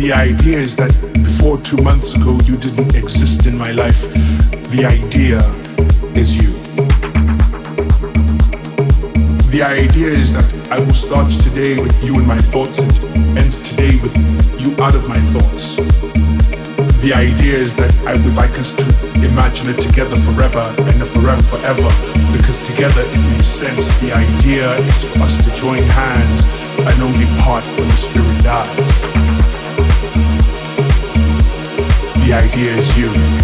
The idea is that before two months ago you didn't exist in my life. The idea is you. The idea is that I will start today with you in my thoughts and end today with you out of my thoughts. The idea is that I would like us to imagine it together forever and forever forever because together it makes sense. The idea is for us to join hands and only part when the spirit dies. The idea is you.